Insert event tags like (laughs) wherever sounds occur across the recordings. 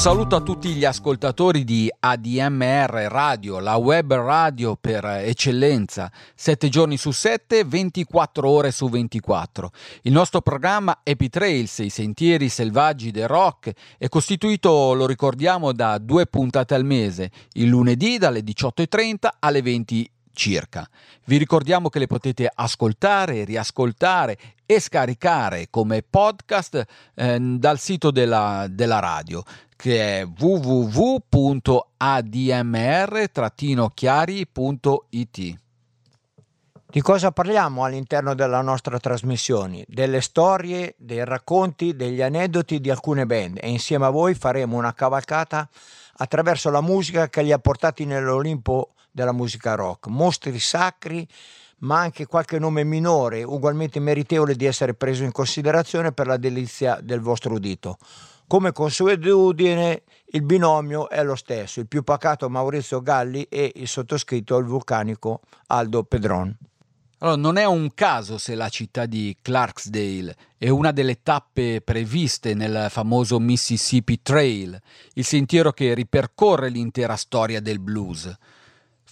Saluto a tutti gli ascoltatori di ADMR Radio, la web radio per eccellenza, 7 giorni su 7, 24 ore su 24. Il nostro programma Happy Trails, i sentieri selvaggi del rock, è costituito, lo ricordiamo, da due puntate al mese, il lunedì dalle 18.30 alle 20 circa. Vi ricordiamo che le potete ascoltare, riascoltare e scaricare come podcast eh, dal sito della, della radio che è www.admr-chiari.it. Di cosa parliamo all'interno della nostra trasmissione? Delle storie, dei racconti, degli aneddoti di alcune band e insieme a voi faremo una cavalcata attraverso la musica che li ha portati nell'Olimpo della musica rock, mostri sacri, ma anche qualche nome minore ugualmente meritevole di essere preso in considerazione per la delizia del vostro udito. Come consuetudine il binomio è lo stesso, il più pacato Maurizio Galli e il sottoscritto il vulcanico Aldo Pedron. Allora, non è un caso se la città di Clarksdale è una delle tappe previste nel famoso Mississippi Trail, il sentiero che ripercorre l'intera storia del blues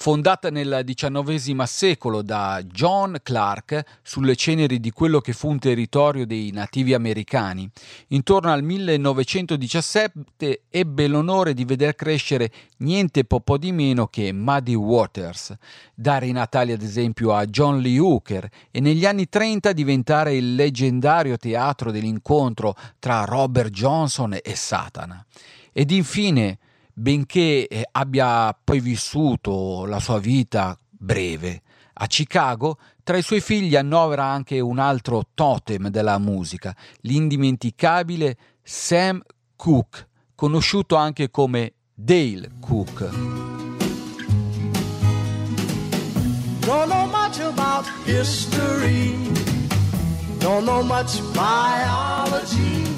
fondata nel XIX secolo da John Clark sulle ceneri di quello che fu un territorio dei nativi americani. Intorno al 1917 ebbe l'onore di veder crescere niente po' di meno che Muddy Waters, dare i natali ad esempio a John Lee Hooker e negli anni 30 diventare il leggendario teatro dell'incontro tra Robert Johnson e Satana. Ed infine benché eh, abbia poi vissuto la sua vita breve. A Chicago, tra i suoi figli annovera anche un altro totem della musica, l'indimenticabile Sam Cooke, conosciuto anche come Dale Cook. Don't know much about history, don't know much biology,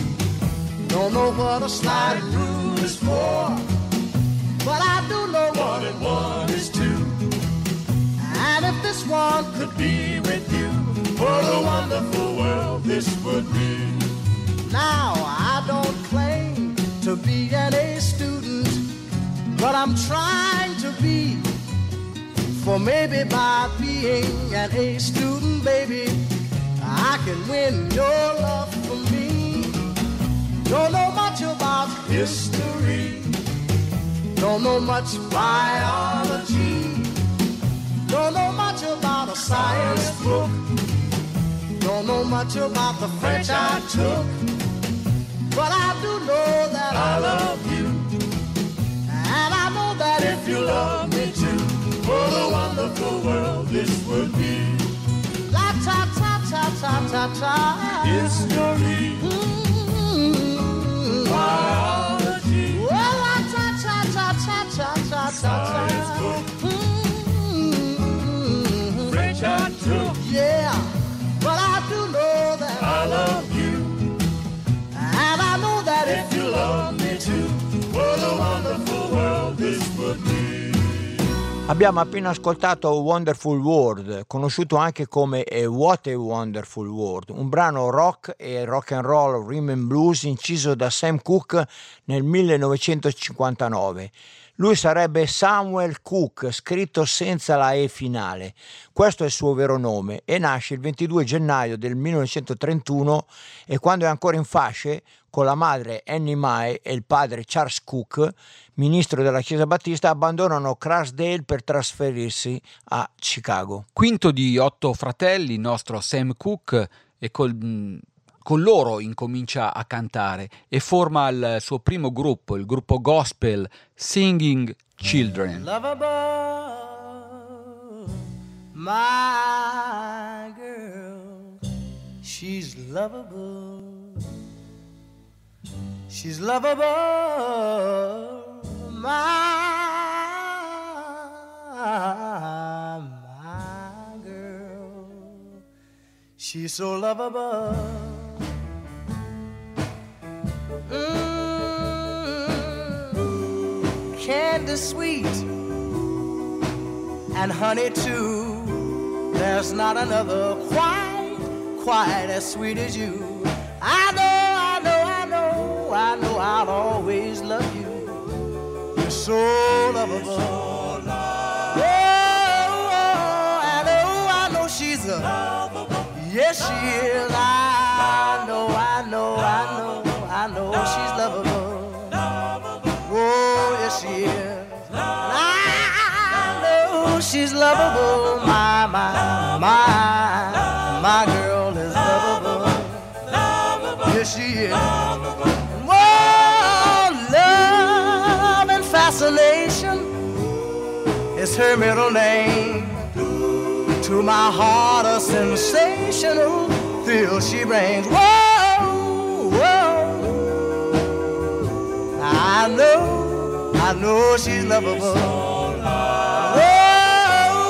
don't know what a sliding rule is for. But I do know one and one is two. And if this one could be with you, what a wonderful world this would be. Now, I don't claim to be an A student, but I'm trying to be. For maybe by being an A student, baby, I can win your love for me. Don't know much about history don't know much biology. Don't know much about a science book. Don't know much about the French I took. But I do know that I love you. And I know that if you love me too, what a wonderful world this would be. La ta ta ta ta ta ta. History. Abbiamo appena ascoltato Wonderful World, conosciuto anche come What a Wonderful World, un brano rock e rock and roll rhythm and blues inciso da Sam Cooke nel 1959. Lui sarebbe Samuel Cook, scritto senza la E finale. Questo è il suo vero nome e nasce il 22 gennaio del 1931 e quando è ancora in fasce con la madre Annie Mae e il padre Charles Cook, ministro della Chiesa Battista, abbandonano Crasdale per trasferirsi a Chicago. Quinto di otto fratelli, il nostro Sam Cook è col con loro incomincia a cantare e forma il suo primo gruppo, il gruppo gospel Singing Children. Lovable, my girl, she's lovable. She's lovable, my, my girl. She's so lovable. Mm, candy sweet and honey too. There's not another quite, quite as sweet as you. I know, I know, I know, I know I'll always love you. So lovable. Oh, oh, I know, I know she's a. Yes, she is. I know, I know, I know, I know she's lovable. Oh, yes, she is. I know she's lovable. My, my, my, my girl is lovable. Yes, she is. Fascination is her middle name. To my heart, a sensational thrill she brings. Whoa, whoa. I know, I know she's lovable. Whoa,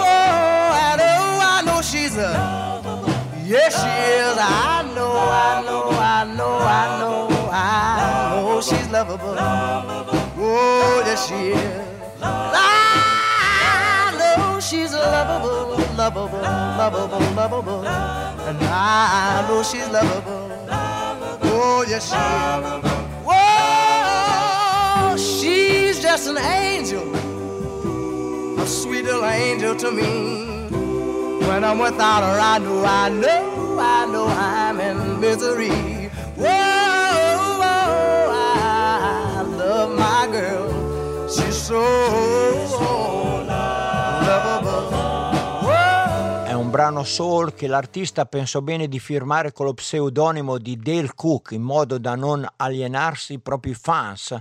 whoa, I know, I know she's a. Yes, she is. I know, I know, I know, I know, I know she's lovable. Oh, yes, she is. I know she's lovable, lovable, lovable, lovable. And I know she's lovable. Oh, yes, she is. She's just an angel, a sweet little angel to me. When I'm without her, I know, I know, I know I'm in misery. Whoa, È un brano soul che l'artista pensò bene di firmare con lo pseudonimo di Dale Cook in modo da non alienarsi i propri fans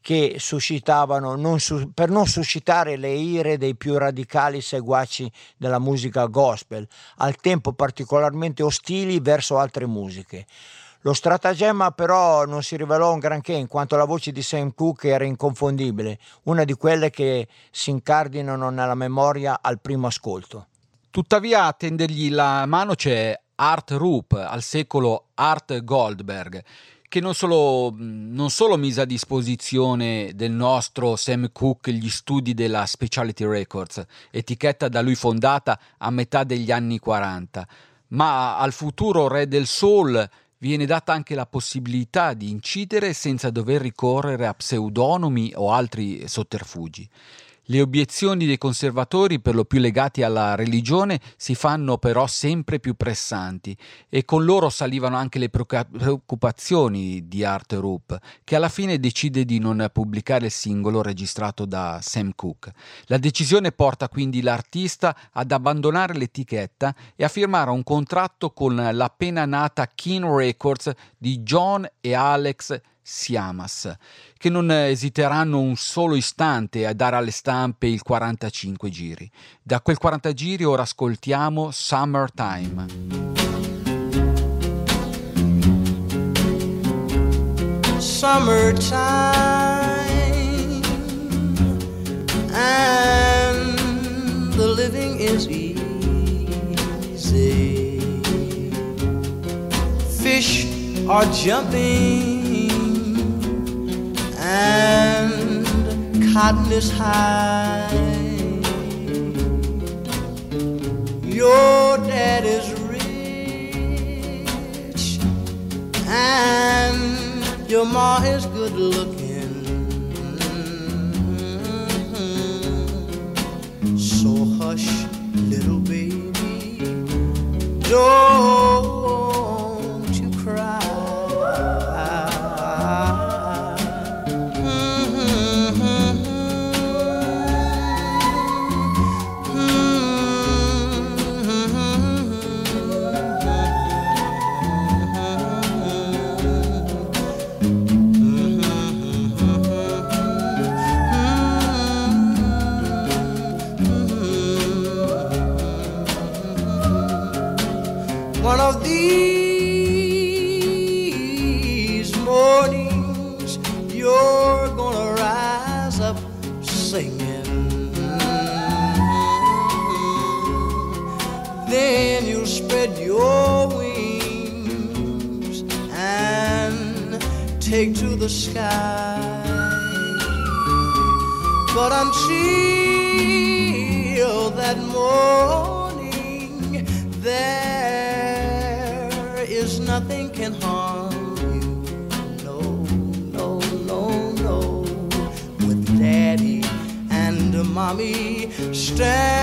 che suscitavano non su- per non suscitare le ire dei più radicali seguaci della musica gospel, al tempo particolarmente ostili verso altre musiche. Lo stratagemma però non si rivelò un granché in quanto la voce di Sam Cooke era inconfondibile, una di quelle che si incardinano nella memoria al primo ascolto. Tuttavia a tendergli la mano c'è Art Roop, al secolo Art Goldberg, che non solo, non solo mise a disposizione del nostro Sam Cooke gli studi della Specialty Records, etichetta da lui fondata a metà degli anni 40, ma al futuro re del soul viene data anche la possibilità di incidere senza dover ricorrere a pseudonimi o altri sotterfugi. Le obiezioni dei conservatori, per lo più legati alla religione, si fanno però sempre più pressanti e con loro salivano anche le preoccupazioni di Art Roop, che alla fine decide di non pubblicare il singolo registrato da Sam Cooke. La decisione porta quindi l'artista ad abbandonare l'etichetta e a firmare un contratto con l'appena nata Keen Records di John e Alex Siamas, che non esiteranno un solo istante a dare alle stampe il 45 giri. Da quel 40 giri ora ascoltiamo Summertime. Summertime and the living is easy. Fish are jumping and cotton is high. Your dad is rich and your ma is good looking. So hush, little baby, don't sky. But until that morning, there is nothing can harm you. No, no, no, no. With daddy and mommy standing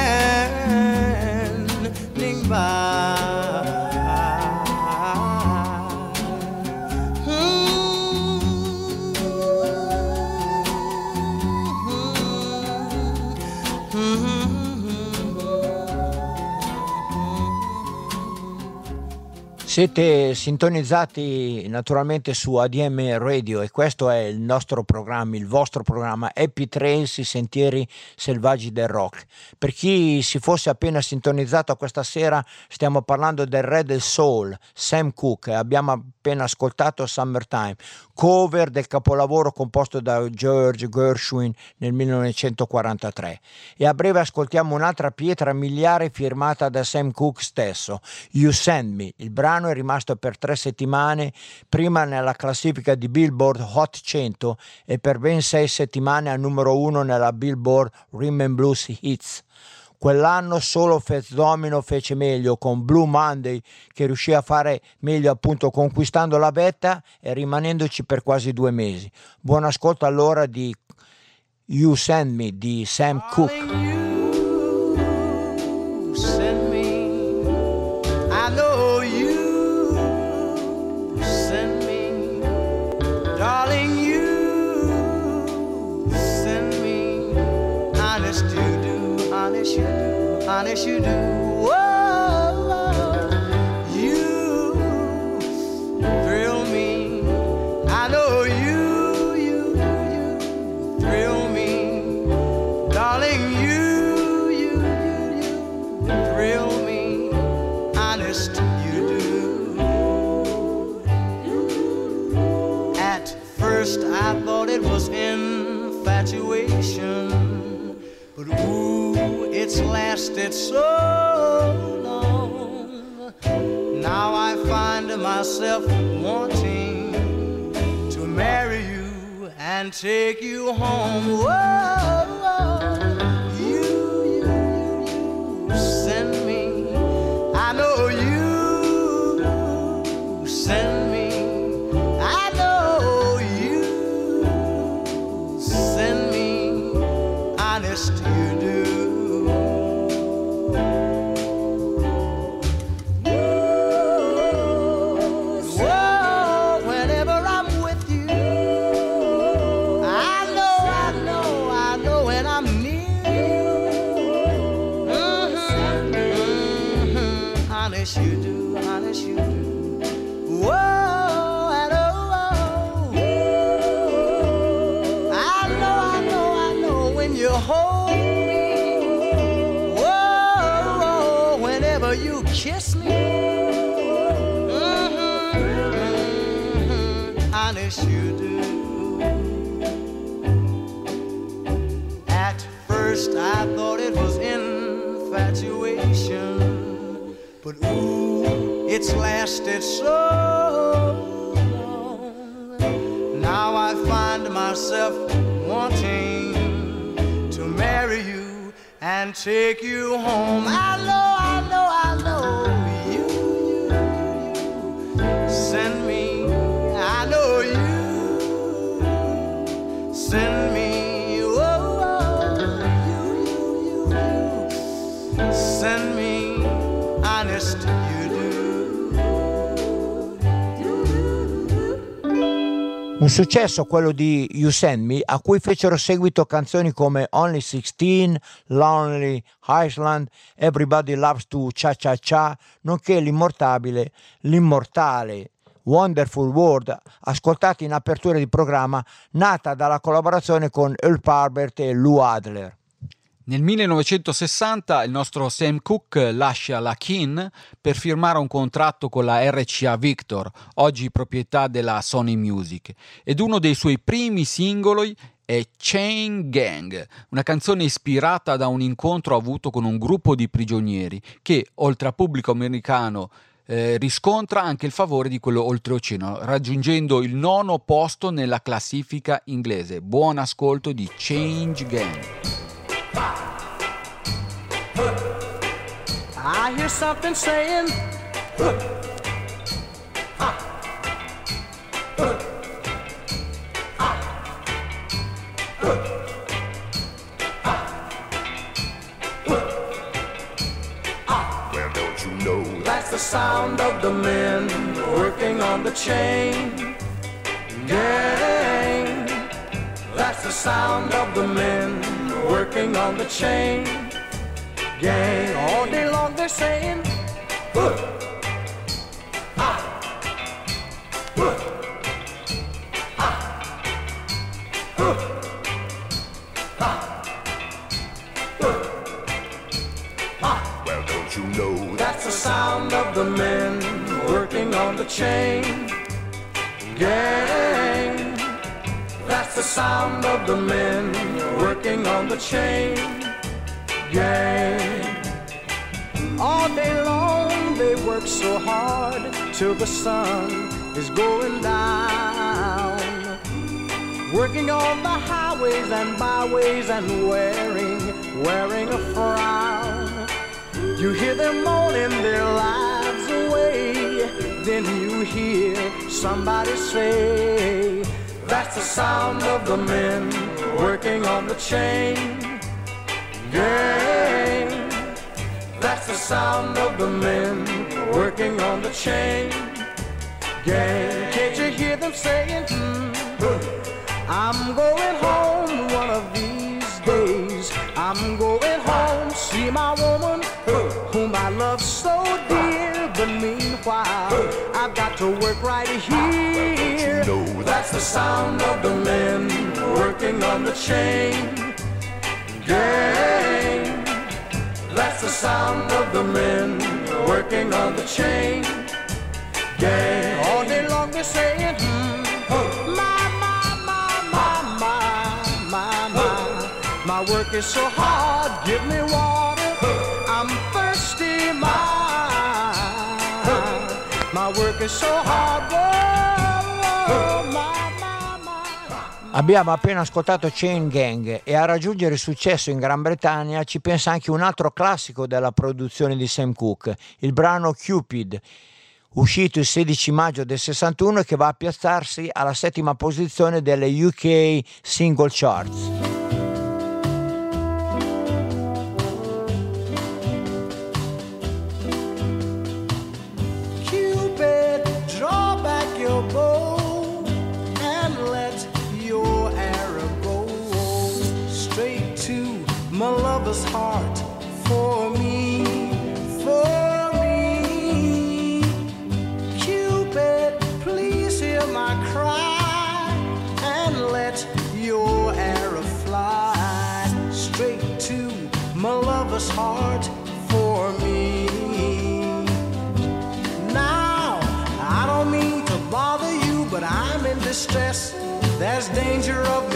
Siete sintonizzati naturalmente su ADM Radio e questo è il nostro programma, il vostro programma Happy Trails, i sentieri selvaggi del rock. Per chi si fosse appena sintonizzato questa sera, stiamo parlando del re del soul, Sam Cooke. Abbiamo appena ascoltato Summertime, cover del capolavoro composto da George Gershwin nel 1943. E a breve ascoltiamo un'altra pietra miliare firmata da Sam Cooke stesso, You Send Me, il brano brano è rimasto per tre settimane prima nella classifica di Billboard Hot 100 e per ben sei settimane al numero uno nella Billboard Rhythm and Blues Hits. Quell'anno solo Fats Domino fece meglio con Blue Monday che riuscì a fare meglio appunto conquistando la vetta e rimanendoci per quasi due mesi. Buon ascolto allora di You Send Me di Sam Cooke. fine as you do. It's lasted so long. Now I find myself wanting to marry you and take you home. Whoa, you, successo quello di You Send Me, a cui fecero seguito canzoni come Only 16, Lonely Iceland, Everybody Loves to Cha Cha Cha, nonché l'immortabile, l'immortale Wonderful World, ascoltati in apertura di programma, nata dalla collaborazione con Earl Parbert e Lou Adler. Nel 1960 il nostro Sam Cooke lascia la Kin per firmare un contratto con la RCA Victor, oggi proprietà della Sony Music, ed uno dei suoi primi singoli è Chain Gang, una canzone ispirata da un incontro avuto con un gruppo di prigionieri che, oltre a pubblico americano eh, riscontra anche il favore di quello oltreoceano, raggiungendo il nono posto nella classifica inglese. Buon ascolto di Change Gang. I hear something saying, Where don't you know? That's the sound of the men working on the chain. Gang. That's the sound of the men working on the chain gang. All day long they're saying. Ah. Ah. Ah. Ah. Well, don't you know that's the sound of the men working on the chain gang. That's the sound of the men working on the chain gang. All day long they work so hard till the sun is going down. Working on the highways and byways and wearing, wearing a frown. You hear them moaning their lives away. Then you hear somebody say, That's the sound of the men working on the chain gang. That's the sound of the men working on the chain gang. Can't you hear them saying, mm, I'm going home one of these days. I'm going home, see my woman whom I love so dear. But meanwhile, I've got to work right here. You know that's the sound of the men working on the chain gang. That's the sound of the men working on the chain gang. All day long they're saying, hmm, my, my, my, my, my, my, my. My work is so hard, give me water. I'm thirsty, my. My work is so hard, whoa, my, my. Abbiamo appena ascoltato Chain Gang e a raggiungere successo in Gran Bretagna ci pensa anche un altro classico della produzione di Sam Cooke, il brano Cupid, uscito il 16 maggio del 61 e che va a piazzarsi alla settima posizione delle UK Single Charts. Heart for me, for me. Cupid, please hear my cry and let your arrow fly straight to my lover's heart for me. Now, I don't mean to bother you, but I'm in distress. There's danger of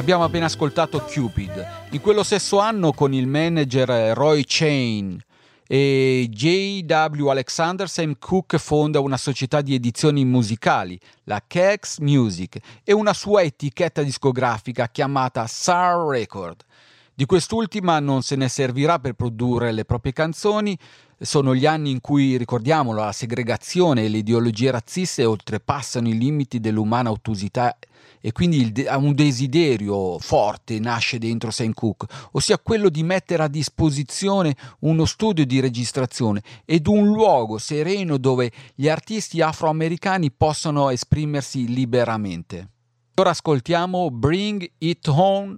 Abbiamo appena ascoltato Cupid. In quello stesso anno con il manager Roy Chain e J.W. Alexander, Sam Cooke fonda una società di edizioni musicali, la Kex Music, e una sua etichetta discografica chiamata SAR Record. Di quest'ultima non se ne servirà per produrre le proprie canzoni, sono gli anni in cui, ricordiamolo, la segregazione e le ideologie razziste oltrepassano i limiti dell'umana ottusità e quindi de- un desiderio forte nasce dentro Sam Cooke, ossia quello di mettere a disposizione uno studio di registrazione ed un luogo sereno dove gli artisti afroamericani possano esprimersi liberamente. Ora ascoltiamo Bring It Home,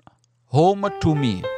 Home to Me.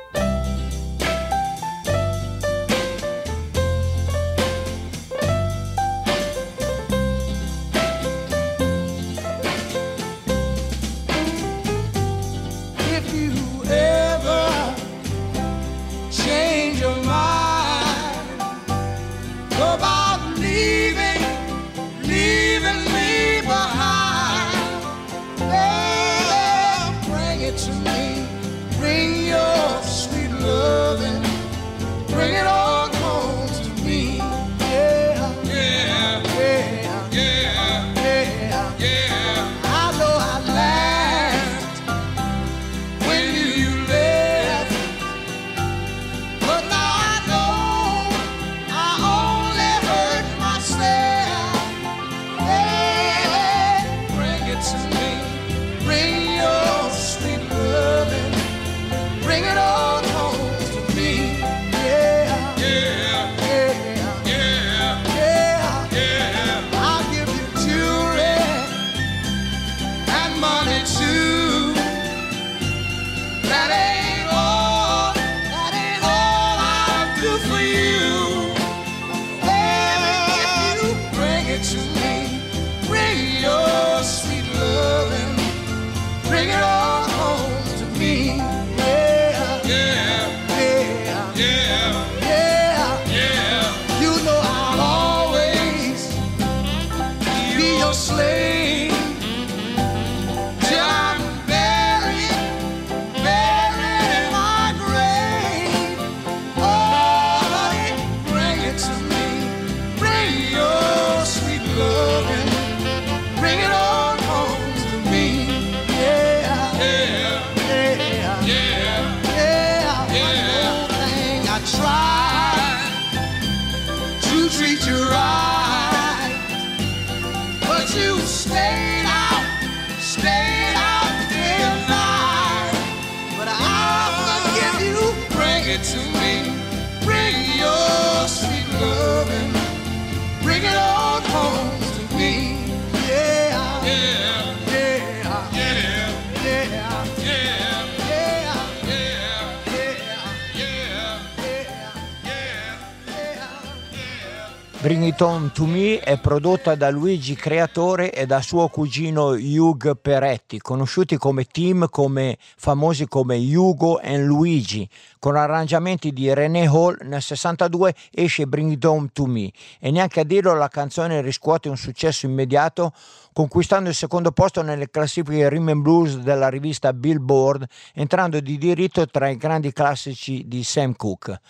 To Me è prodotta da Luigi Creatore e da suo cugino Hugh Peretti, conosciuti come team come, famosi come Hugo e Luigi. Con arrangiamenti di René Hall nel 62 esce Bring It On To Me e neanche a dirlo la canzone riscuote un successo immediato conquistando il secondo posto nelle classifiche Rhythm and Blues della rivista Billboard, entrando di diritto tra i grandi classici di Sam Cooke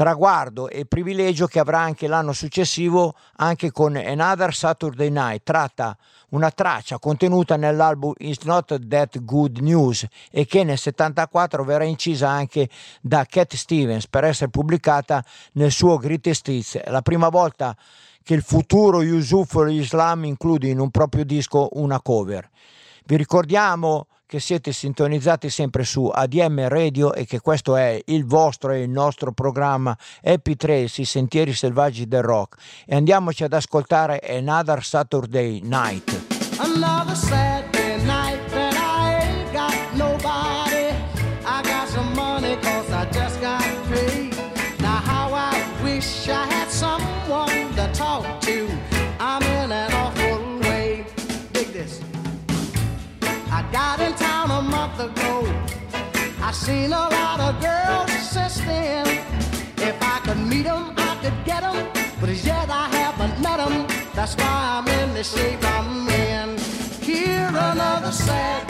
traguardo e privilegio che avrà anche l'anno successivo anche con Another Saturday Night, tratta una traccia contenuta nell'album It's Not That Good News e che nel 74 verrà incisa anche da Cat Stevens per essere pubblicata nel suo Greatest Hits, la prima volta che il futuro Yusuf Islam include in un proprio disco una cover. Vi ricordiamo che siete sintonizzati sempre su ADM Radio e che questo è il vostro e il nostro programma Happy Trails, i sentieri selvaggi del rock. E andiamoci ad ascoltare Another Saturday Night. Another seen a lot of girls since then. If I could meet them, I could get them. But as yet I haven't met them. That's why I'm in the shape I'm in. Here another Saturday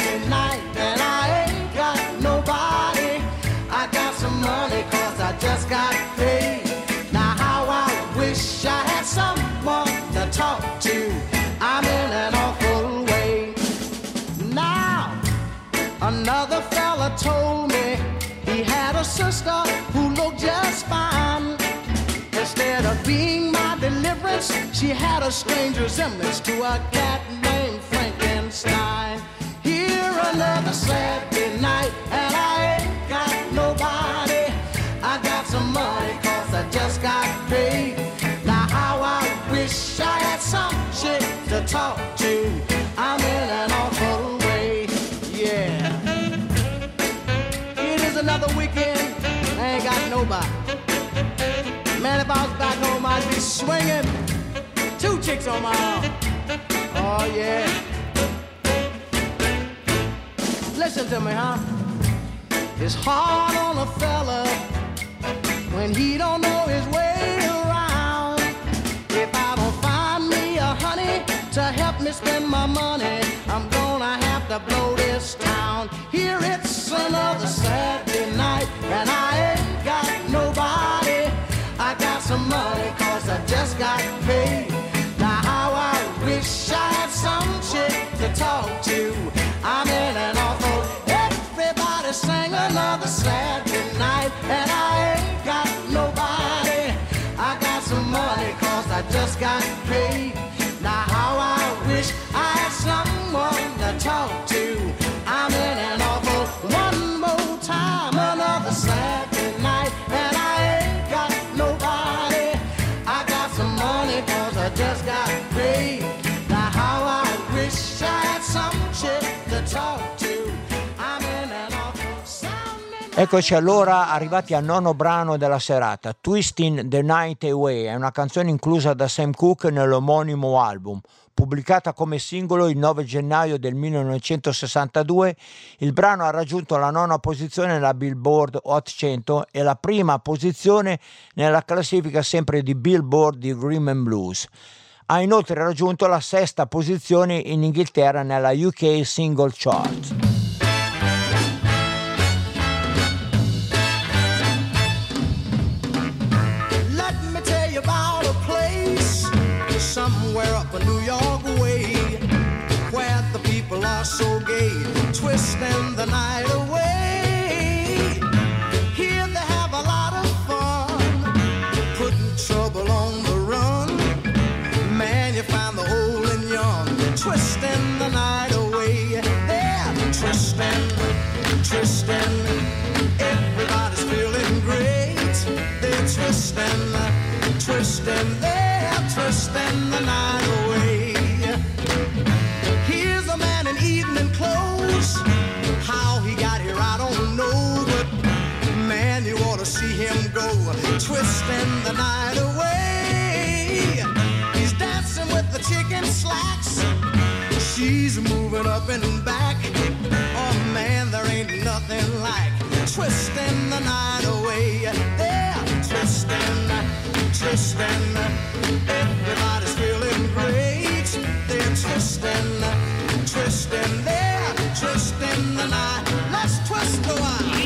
being my deliverance, she had a strange resemblance to a cat named Frankenstein. Here another Saturday night, swinging two chicks on my arm. Oh, yeah. Listen to me, huh? It's hard on a fella when he don't know his way around. If I don't find me a honey to help me spend my money, I'm gonna have to blow this town. Here it's another Saturday night, and I ain't got nobody. I got some money, cause I just got paid. Now, how I wish I had some chick to talk to. I'm in an awful. Everybody sang another Saturday night, and I ain't got nobody. I got some money, cause I just got paid. Now, how I wish I had someone to talk to. Eccoci allora arrivati al nono brano della serata, Twisting the Night Away, è una canzone inclusa da Sam Cooke nell'omonimo album. Pubblicata come singolo il 9 gennaio del 1962, il brano ha raggiunto la nona posizione nella Billboard Hot 100 e la prima posizione nella classifica sempre di Billboard di Rhythm and Blues. Ha inoltre raggiunto la sesta posizione in Inghilterra nella UK Single Chart. Twisting the night away. Here they have a lot of fun, putting trouble on the run. Man, you find the old and young, twisting the night away. They're twisting, twisting. Everybody's feeling great. They're twisting, twisting. They're twisting the night Twisting the night away. He's dancing with the chicken slacks. She's moving up and back. Oh man, there ain't nothing like twisting the night away. They're twisting, twisting. Everybody's feeling great. They're twisting, twisting. They're twisting the night. Let's twist a while.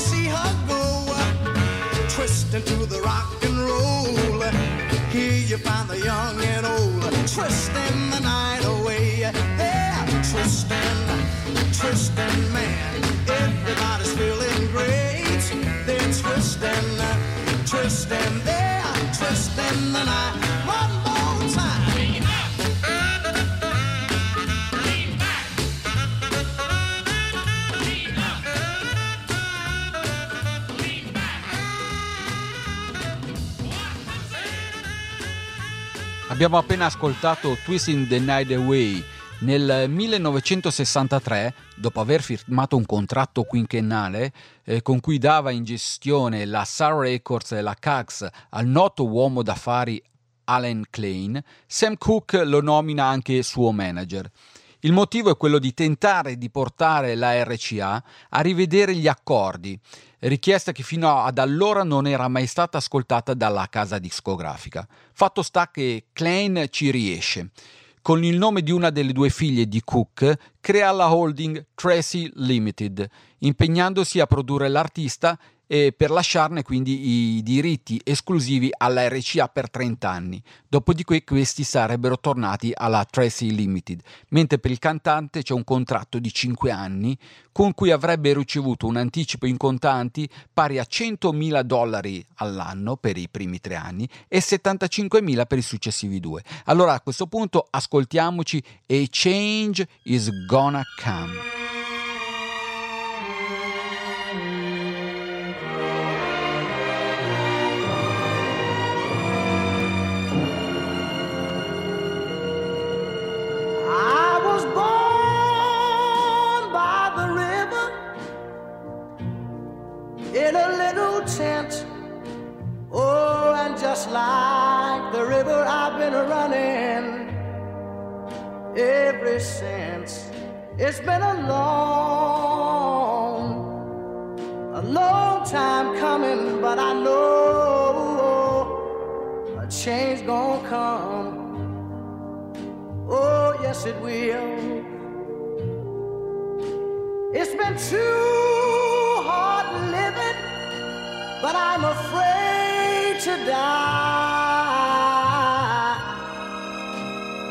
To see her grow twisting to the rock and roll. Here you find the young and old twisting the night away. They're twisting, twisting, man. Everybody's feeling great. They're twisting, twisting, they're twisting the night. One more time. Abbiamo appena ascoltato Twisting the Night Away. Nel 1963, dopo aver firmato un contratto quinquennale eh, con cui dava in gestione la Sun Records e la Cax al noto uomo d'affari Alan Klein, Sam Cooke lo nomina anche suo manager. Il motivo è quello di tentare di portare la RCA a rivedere gli accordi, richiesta che fino ad allora non era mai stata ascoltata dalla casa discografica. Fatto sta che Klein ci riesce. Con il nome di una delle due figlie di Cook, crea la holding Tracy Limited, impegnandosi a produrre l'artista e per lasciarne quindi i diritti esclusivi alla RCA per 30 anni. Dopodiché questi sarebbero tornati alla Tracy Limited, mentre per il cantante c'è un contratto di 5 anni con cui avrebbe ricevuto un anticipo in contanti pari a 100.000 dollari all'anno per i primi tre anni e 75.000 per i successivi due. Allora a questo punto ascoltiamoci A Change is Gonna Come. Since. It's been a long, a long time coming, but I know a change gonna come. Oh, yes, it will. It's been too hard living, but I'm afraid to die.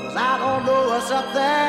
Cause I don't know what's up there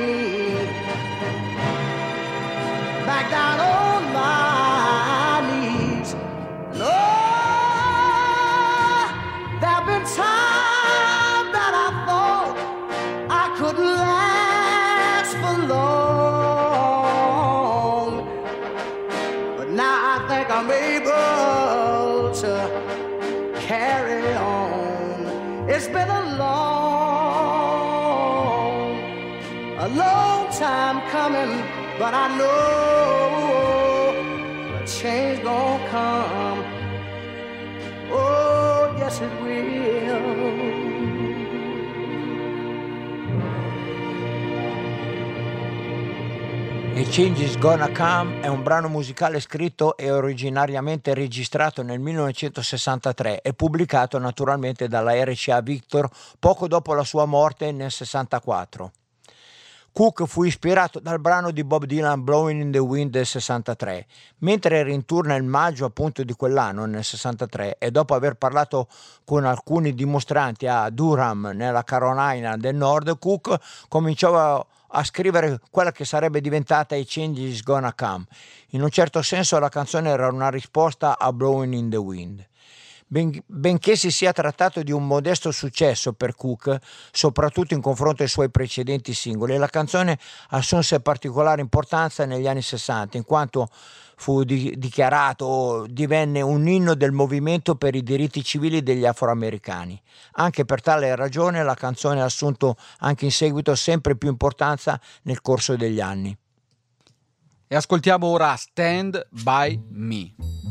but I know a change gonna come. Oh, yes, it will. A Change is Gonna Come è un brano musicale scritto e originariamente registrato nel 1963 e pubblicato naturalmente dalla RCA Victor poco dopo la sua morte nel 64. Cook fu ispirato dal brano di Bob Dylan Blowing in the Wind del 63, mentre era in tour nel maggio appunto di quell'anno, nel 63, e dopo aver parlato con alcuni dimostranti a Durham, nella Carolina del Nord, Cook cominciò a scrivere quella che sarebbe diventata I Change is Gonna Come. In un certo senso la canzone era una risposta a Blowing in the Wind. Ben, benché si sia trattato di un modesto successo per Cook, soprattutto in confronto ai suoi precedenti singoli, la canzone assunse particolare importanza negli anni 60, in quanto fu di, dichiarato, divenne un inno del movimento per i diritti civili degli afroamericani. Anche per tale ragione la canzone ha assunto anche in seguito sempre più importanza nel corso degli anni. E ascoltiamo ora Stand By Me.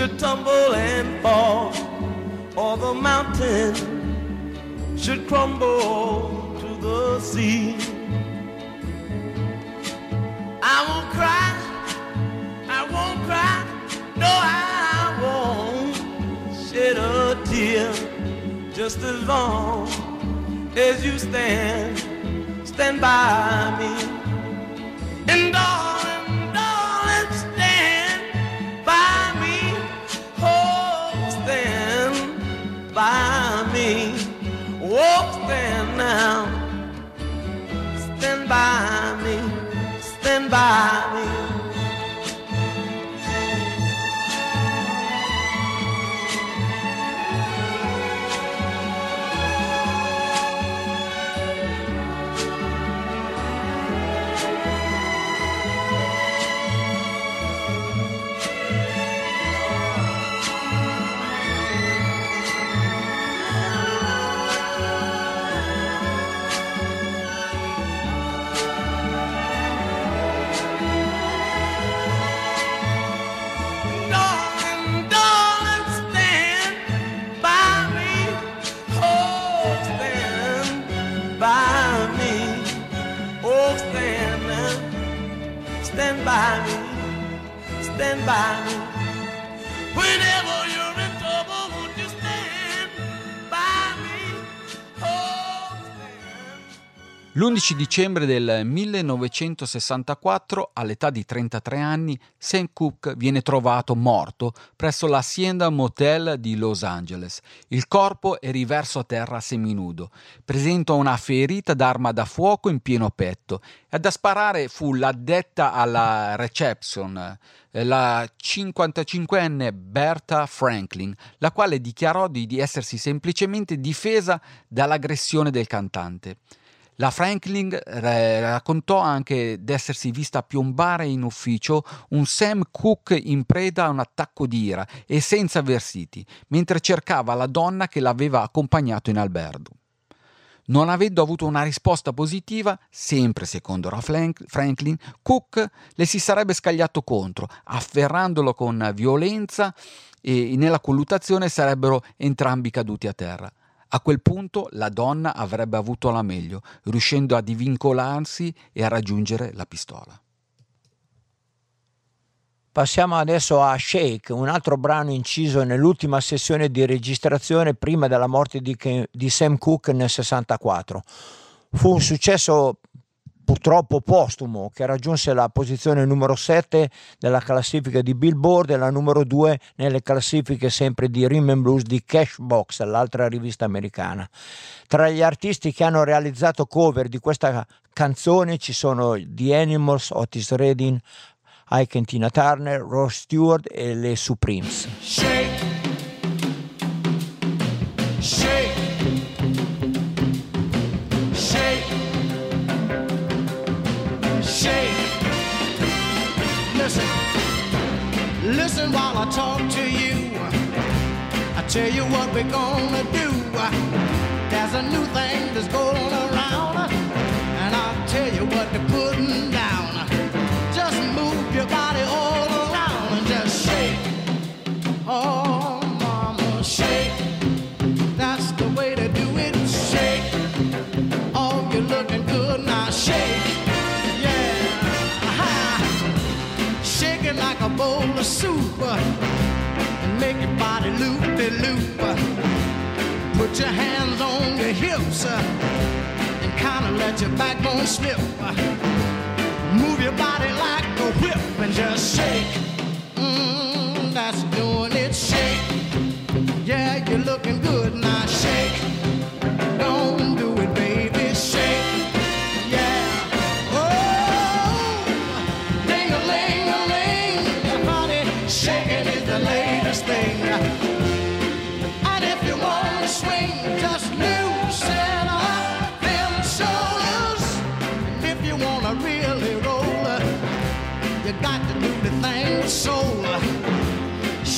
Should tumble and fall, or the mountain should crumble the sea. I won't cry, I won't cry, no, I won't shed a tear just as long as you stand, stand by me. And darling, by L'11 dicembre del 1964, all'età di 33 anni, Sam Cooke viene trovato morto presso l'Hacienda Motel di Los Angeles. Il corpo è riverso a terra seminudo. Presenta una ferita d'arma da fuoco in pieno petto ad sparare fu l'addetta alla reception, eh, la 55enne Bertha Franklin, la quale dichiarò di, di essersi semplicemente difesa dall'aggressione del cantante. La Franklin raccontò anche d'essersi vista piombare in ufficio un Sam Cooke in preda a un attacco di ira e senza vestiti, mentre cercava la donna che l'aveva accompagnato in albergo. Non avendo avuto una risposta positiva, sempre secondo Frank- Franklin, Cook le si sarebbe scagliato contro, afferrandolo con violenza e nella colluttazione sarebbero entrambi caduti a terra. A quel punto la donna avrebbe avuto la meglio, riuscendo a divincolarsi e a raggiungere la pistola. Passiamo adesso a Shake, un altro brano inciso nell'ultima sessione di registrazione prima della morte di, Sam Cooke nel 64. Fu un successo purtroppo postumo che raggiunse la posizione numero 7 della classifica di Billboard e la numero 2 nelle classifiche sempre di Rhythm and Blues di Cashbox, l'altra rivista americana. Tra gli artisti che hanno realizzato cover di questa canzone ci sono The Animals, Otis Redding, Ike Tina Turner, Ross Stewart e le Supremes. Shake, shake. Listen while I talk to you. I tell you what we're gonna do. There's a new thing that's going bowl soup and make your body loop de loop. Put your hands on your hips uh, and kind of let your backbone slip. Move your body like a whip and just shake. Mm, that's doing it. Shake. Yeah, you're looking good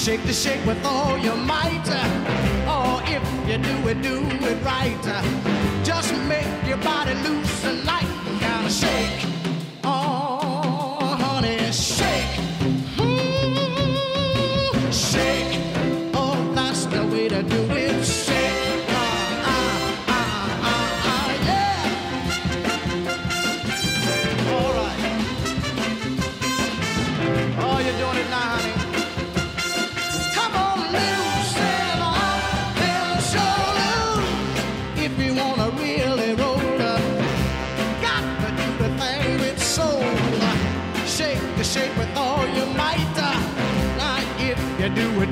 Shake the shake with all your might. Or if you do it, do it right. Just make your body loose you do it,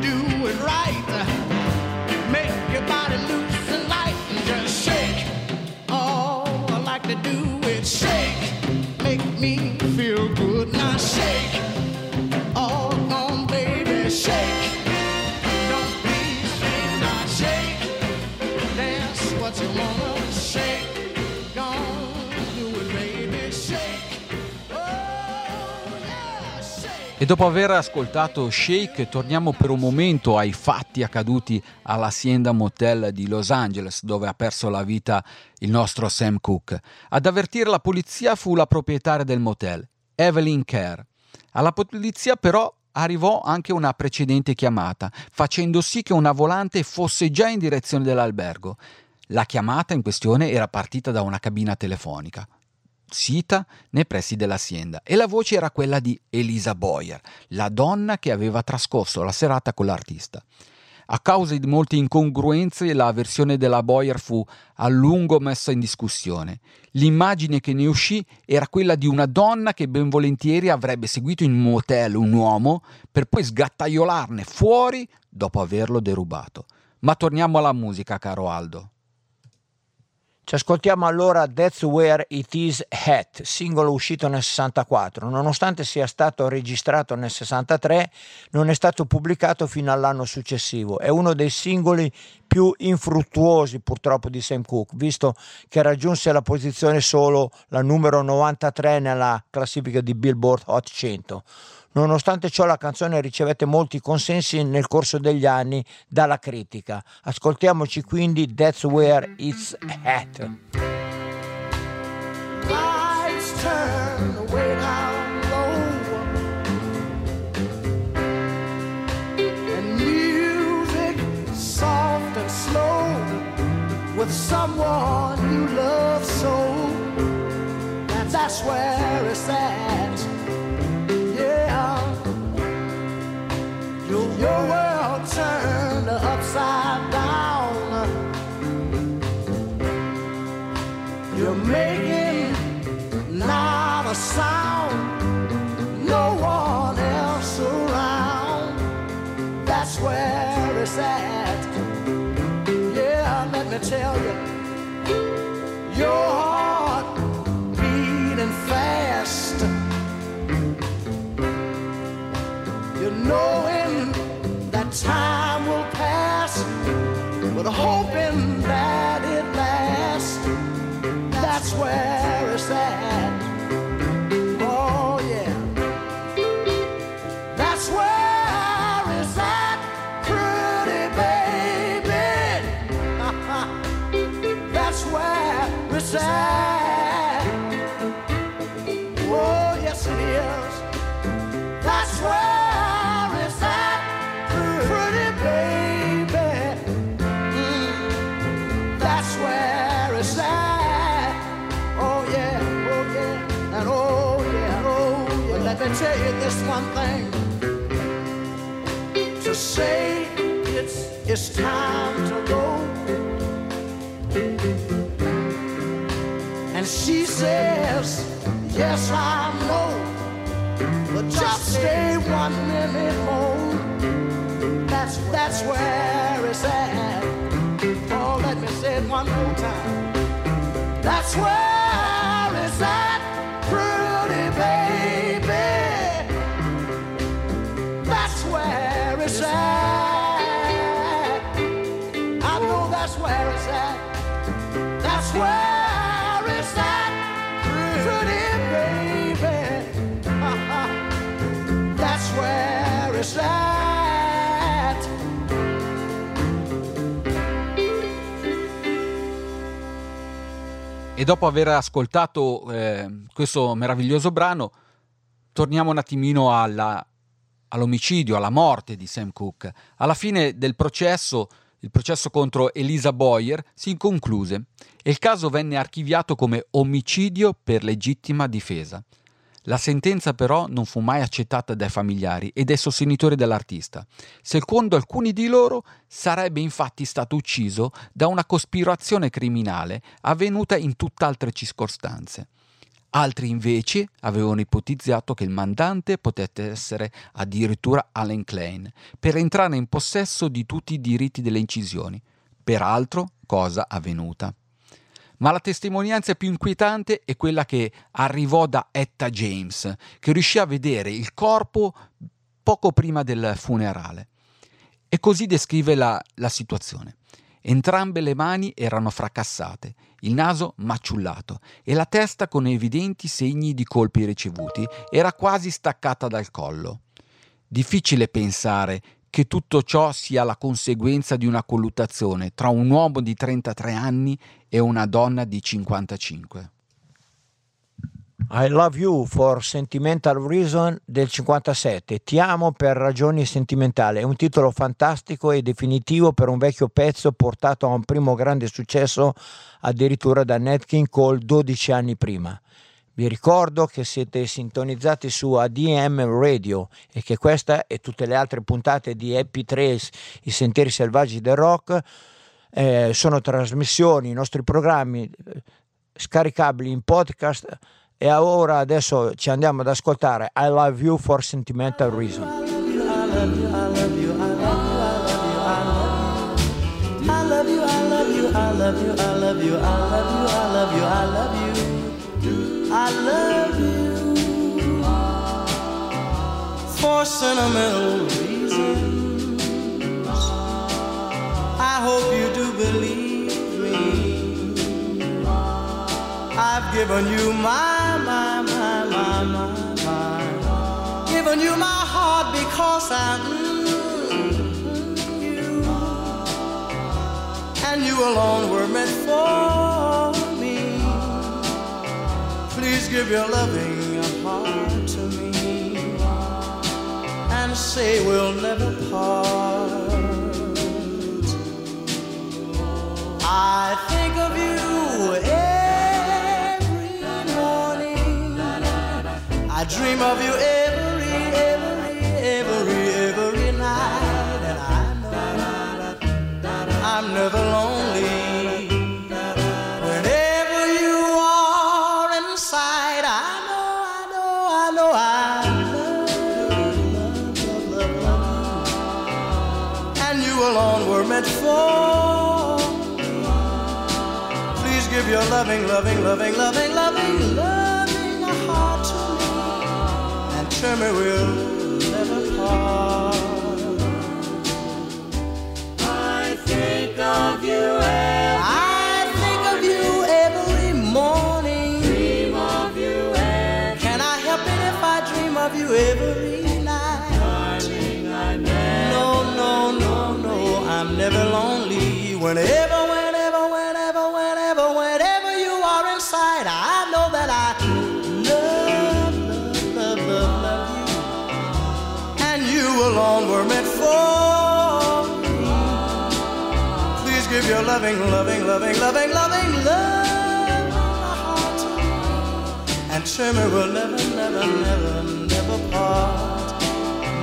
dopo aver ascoltato Shake, torniamo per un momento ai fatti accaduti all'Hacienda Motel di Los Angeles, dove ha perso la vita il nostro Sam Cooke. Ad avvertire la polizia fu la proprietaria del motel, Evelyn Kerr. Alla polizia però arrivò anche una precedente chiamata, facendo sì che una volante fosse già in direzione dell'albergo. La chiamata in questione era partita da una cabina telefonica sita nei pressi dell'azienda e la voce era quella di Elisa Boyer, la donna che aveva trascorso la serata con l'artista. A causa di molte incongruenze la versione della Boyer fu a lungo messa in discussione. L'immagine che ne uscì era quella di una donna che ben volentieri avrebbe seguito in motel un uomo per poi sgattaiolarne fuori dopo averlo derubato. Ma torniamo alla musica, caro Aldo. Ci ascoltiamo allora That's Where It Is At, singolo uscito nel 64. Nonostante sia stato registrato nel 63, non è stato pubblicato fino all'anno successivo. È uno dei singoli più infruttuosi purtroppo di Sam Cooke, visto che raggiunse la posizione solo la numero 93 nella classifica di Billboard Hot 100. Nonostante ciò la canzone ricevette molti consensi nel corso degli anni dalla critica. Ascoltiamoci quindi That's Where It's At. With someone tell oh, you, that's where it's at. Oh, let me say it one more time. That's where E dopo aver ascoltato eh, questo meraviglioso brano, torniamo un attimino alla- all'omicidio, alla morte di Sam Cooke. Alla fine del processo, il processo contro Elisa Boyer si concluse e il caso venne archiviato come omicidio per legittima difesa. La sentenza però non fu mai accettata dai familiari e dai sostenitori dell'artista. Secondo alcuni di loro sarebbe infatti stato ucciso da una cospirazione criminale avvenuta in tutt'altre circostanze. Altri invece avevano ipotizzato che il mandante potesse essere addirittura Allen Klein per entrare in possesso di tutti i diritti delle incisioni, peraltro cosa avvenuta. Ma la testimonianza più inquietante è quella che arrivò da Etta James, che riuscì a vedere il corpo poco prima del funerale. E così descrive la, la situazione. Entrambe le mani erano fracassate, il naso maciullato e la testa con evidenti segni di colpi ricevuti era quasi staccata dal collo. Difficile pensare che tutto ciò sia la conseguenza di una colluttazione tra un uomo di 33 anni e una donna di 55. I Love You for Sentimental Reason del 57. Ti amo per ragioni sentimentali. È un titolo fantastico e definitivo per un vecchio pezzo portato a un primo grande successo addirittura da Nat Cole 12 anni prima. Vi ricordo che siete sintonizzati su ADM Radio e che questa e tutte le altre puntate di Happy Trails, i sentieri selvaggi del rock, eh, sono trasmissioni, i nostri programmi eh, scaricabili in podcast e ora adesso ci andiamo ad ascoltare I Love You for Sentimental Reason. I love you, I love you, I love you, I love you, I love you, I love you, sentimental reasons. I hope you do believe me. I've given you my, my, my, my, my, my. Given you my heart because I mm, you and you alone were meant for give your loving heart to me and say we'll never part. I think of you every morning. I dream of you loving, loving, loving, loving, loving, loving heart to me, and me we'll never part. I think of you every I think of you every morning. Dream of you every Can I help it if I dream of you every night? Darling, I never No, no, no, no, I'm never lonely. Whenever, your loving, loving, loving, loving, loving love my heart. And we will never, never, never, never part.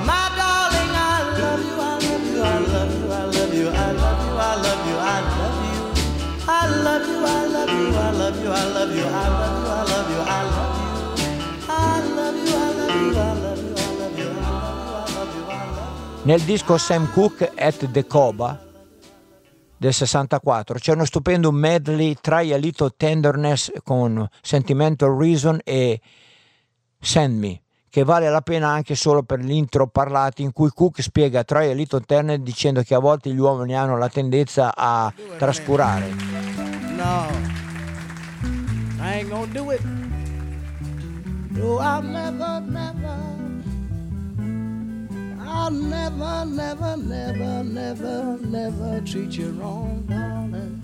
My darling, I love you, I love you, I love you, I love you, I love you, I love you. I love you, I love you, I love you, I love you, I love you, I love you, I love you. I love you, I love you, I love you, I love you, I love you, I love you, I love you. Nel disco Sam Cooke at the Coba del 64 c'è uno stupendo medley Try a Little Tenderness con Sentimental Reason e Send Me che vale la pena anche solo per l'intro parlati in cui Cook spiega Try a Little Tenderness dicendo che a volte gli uomini hanno la tendenza a trascurare No, I ain't gonna do it. No, I'll never, never. I'll never, never, never, never, never treat you wrong, darling.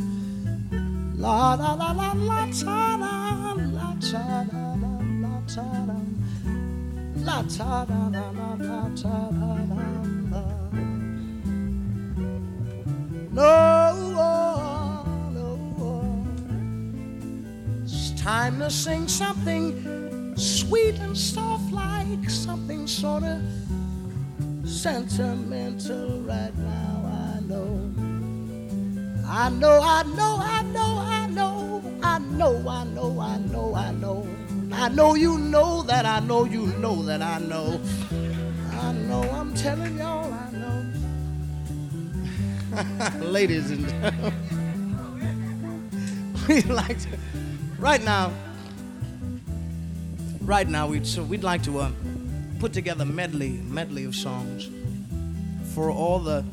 La la la la la ta da, la ta da da, la ta da, la ta da da la ta da da da. No, oh, no, oh. it's time to sing something sweet and soft, like something sort of sentimental right now. I know. I know, I know, I know, I know, I know, I know, I know, I know. I know you know that I know you know that I know. I know, I'm telling y'all, I know. (laughs) Ladies and gentlemen, (laughs) we'd like to, right now, right now, we'd, so we'd like to uh, put together medley, medley of songs for all the,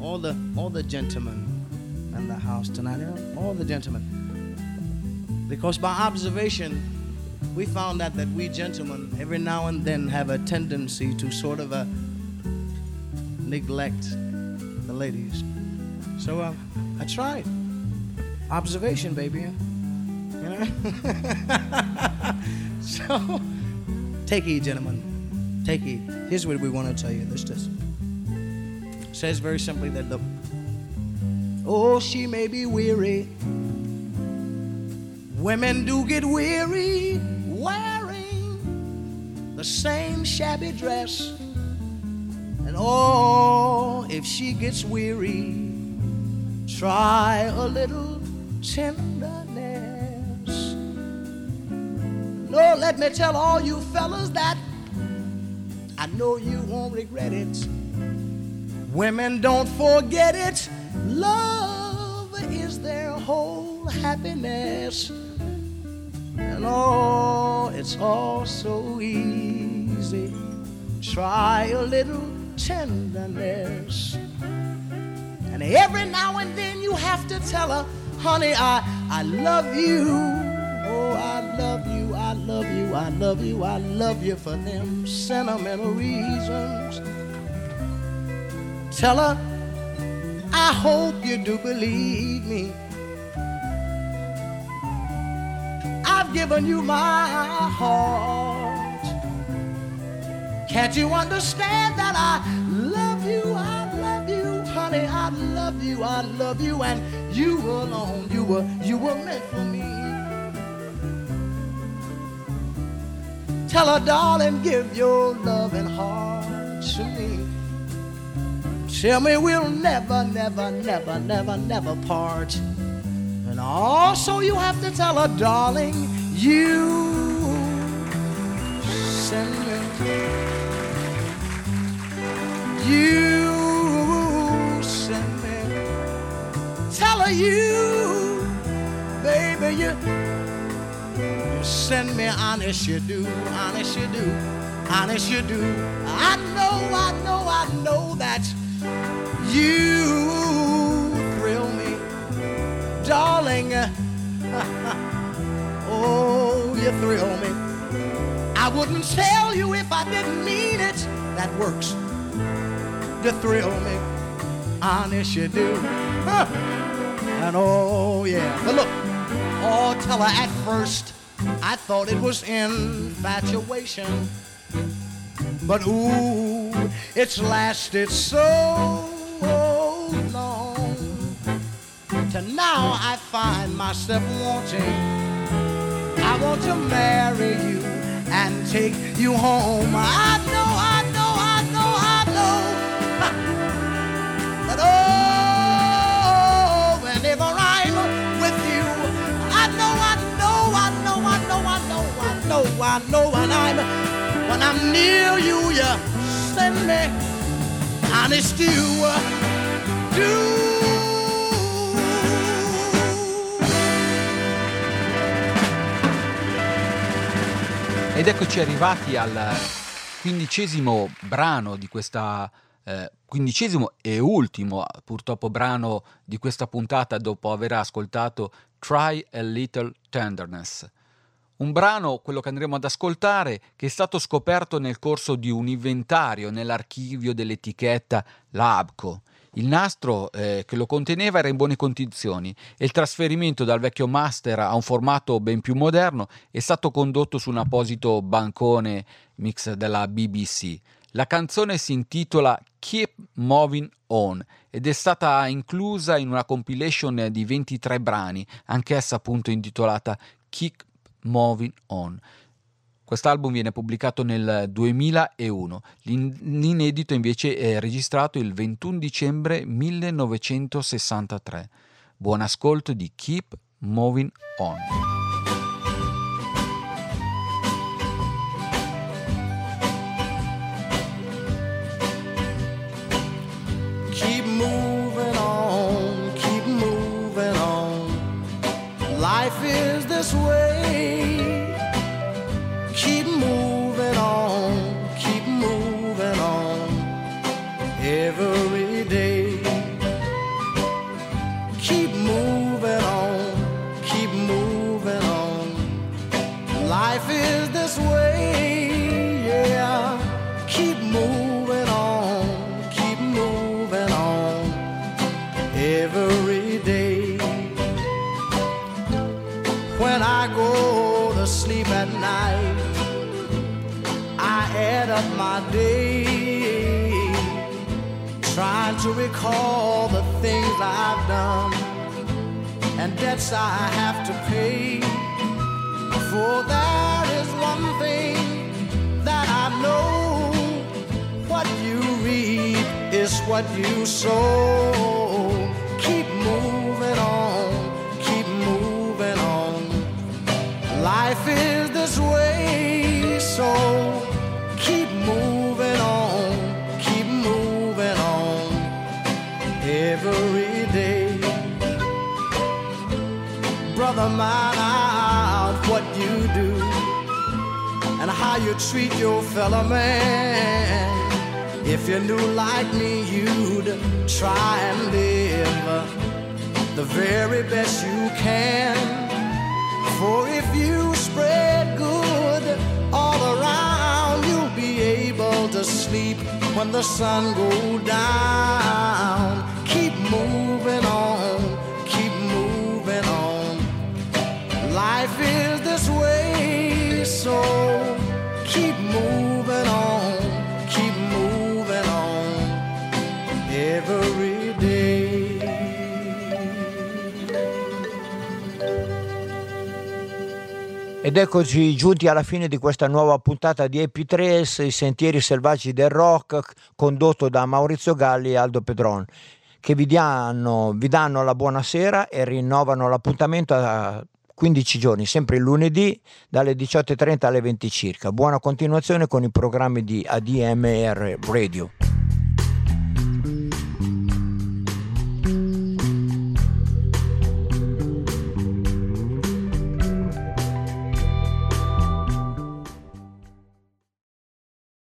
all the, all the gentlemen in the house tonight. All the gentlemen, because by observation, we found out that we gentlemen every now and then have a tendency to sort of uh, neglect the ladies. So uh, I tried observation, baby. You know. (laughs) so take heed, gentlemen. Take heed. Here's what we want to tell you. This this says very simply that the oh she may be weary. Women do get weary wearing the same shabby dress. And oh, if she gets weary, try a little tenderness. No, let me tell all you fellas that I know you won't regret it. Women don't forget it. Love is their whole happiness. And oh, it's all so easy. Try a little tenderness. And every now and then you have to tell her, honey, I, I love you. Oh, I love you, I love you, I love you, I love you for them sentimental reasons. Tell her, I hope you do believe me. I've given you my heart. Can't you understand that I love you? I love you, honey. I love you. I love you, and you alone. You were you were meant for me. Tell her, darling, give your loving heart to me. Tell me we'll never, never, never, never, never part. And also, you have to tell her, darling, you send me. You send me. Tell her you, baby, you, you send me honest, you do, honest, you do, honest, you do. I know, I know, I know that you thrill me, darling. (laughs) oh, you thrill me. I wouldn't tell you if I didn't mean it. That works to thrill me. Honest, you do. Huh. (laughs) And oh, yeah. But look, oh, tell her at first I thought it was infatuation. But ooh, it's lasted so long. Till now I find myself wanting. I want to marry you and take you home. I know, I know, when I'm when I'm near you, you send me honest you do. Ed eccoci arrivati al quindicesimo brano di questa eh, quindicesimo e ultimo purtroppo brano di questa puntata dopo aver ascoltato Try a Little Tenderness. Un brano, quello che andremo ad ascoltare, che è stato scoperto nel corso di un inventario nell'archivio dell'etichetta Labco il nastro eh, che lo conteneva era in buone condizioni e il trasferimento dal vecchio master a un formato ben più moderno è stato condotto su un apposito bancone mix della BBC. La canzone si intitola Keep Moving On ed è stata inclusa in una compilation di 23 brani, anch'essa appunto intitolata Keep Moving On. Quest'album viene pubblicato nel 2001, l'inedito invece è registrato il 21 dicembre 1963. Buon ascolto di Keep Moving On. Keep moving my day, trying to recall the things I've done and debts I have to pay. For there is one thing that I know what you reap is what you sow. Keep moving on, keep moving on. Life is this way, mind out what you do and how you treat your fellow man. If you knew like me, you'd try and live the very best you can. For if you spread good all around, you'll be able to sleep when the sun goes down. Keep moving on, Is this way, so keep moving on, keep moving on every day. Ed eccoci giunti alla fine di questa nuova puntata di EP3, i sentieri selvaggi del rock, condotto da Maurizio Galli e Aldo Pedron, che vi danno, vi danno la buonasera e rinnovano l'appuntamento a 15 giorni, sempre il lunedì dalle 18.30 alle 20 circa. Buona continuazione con i programmi di ADMR Radio.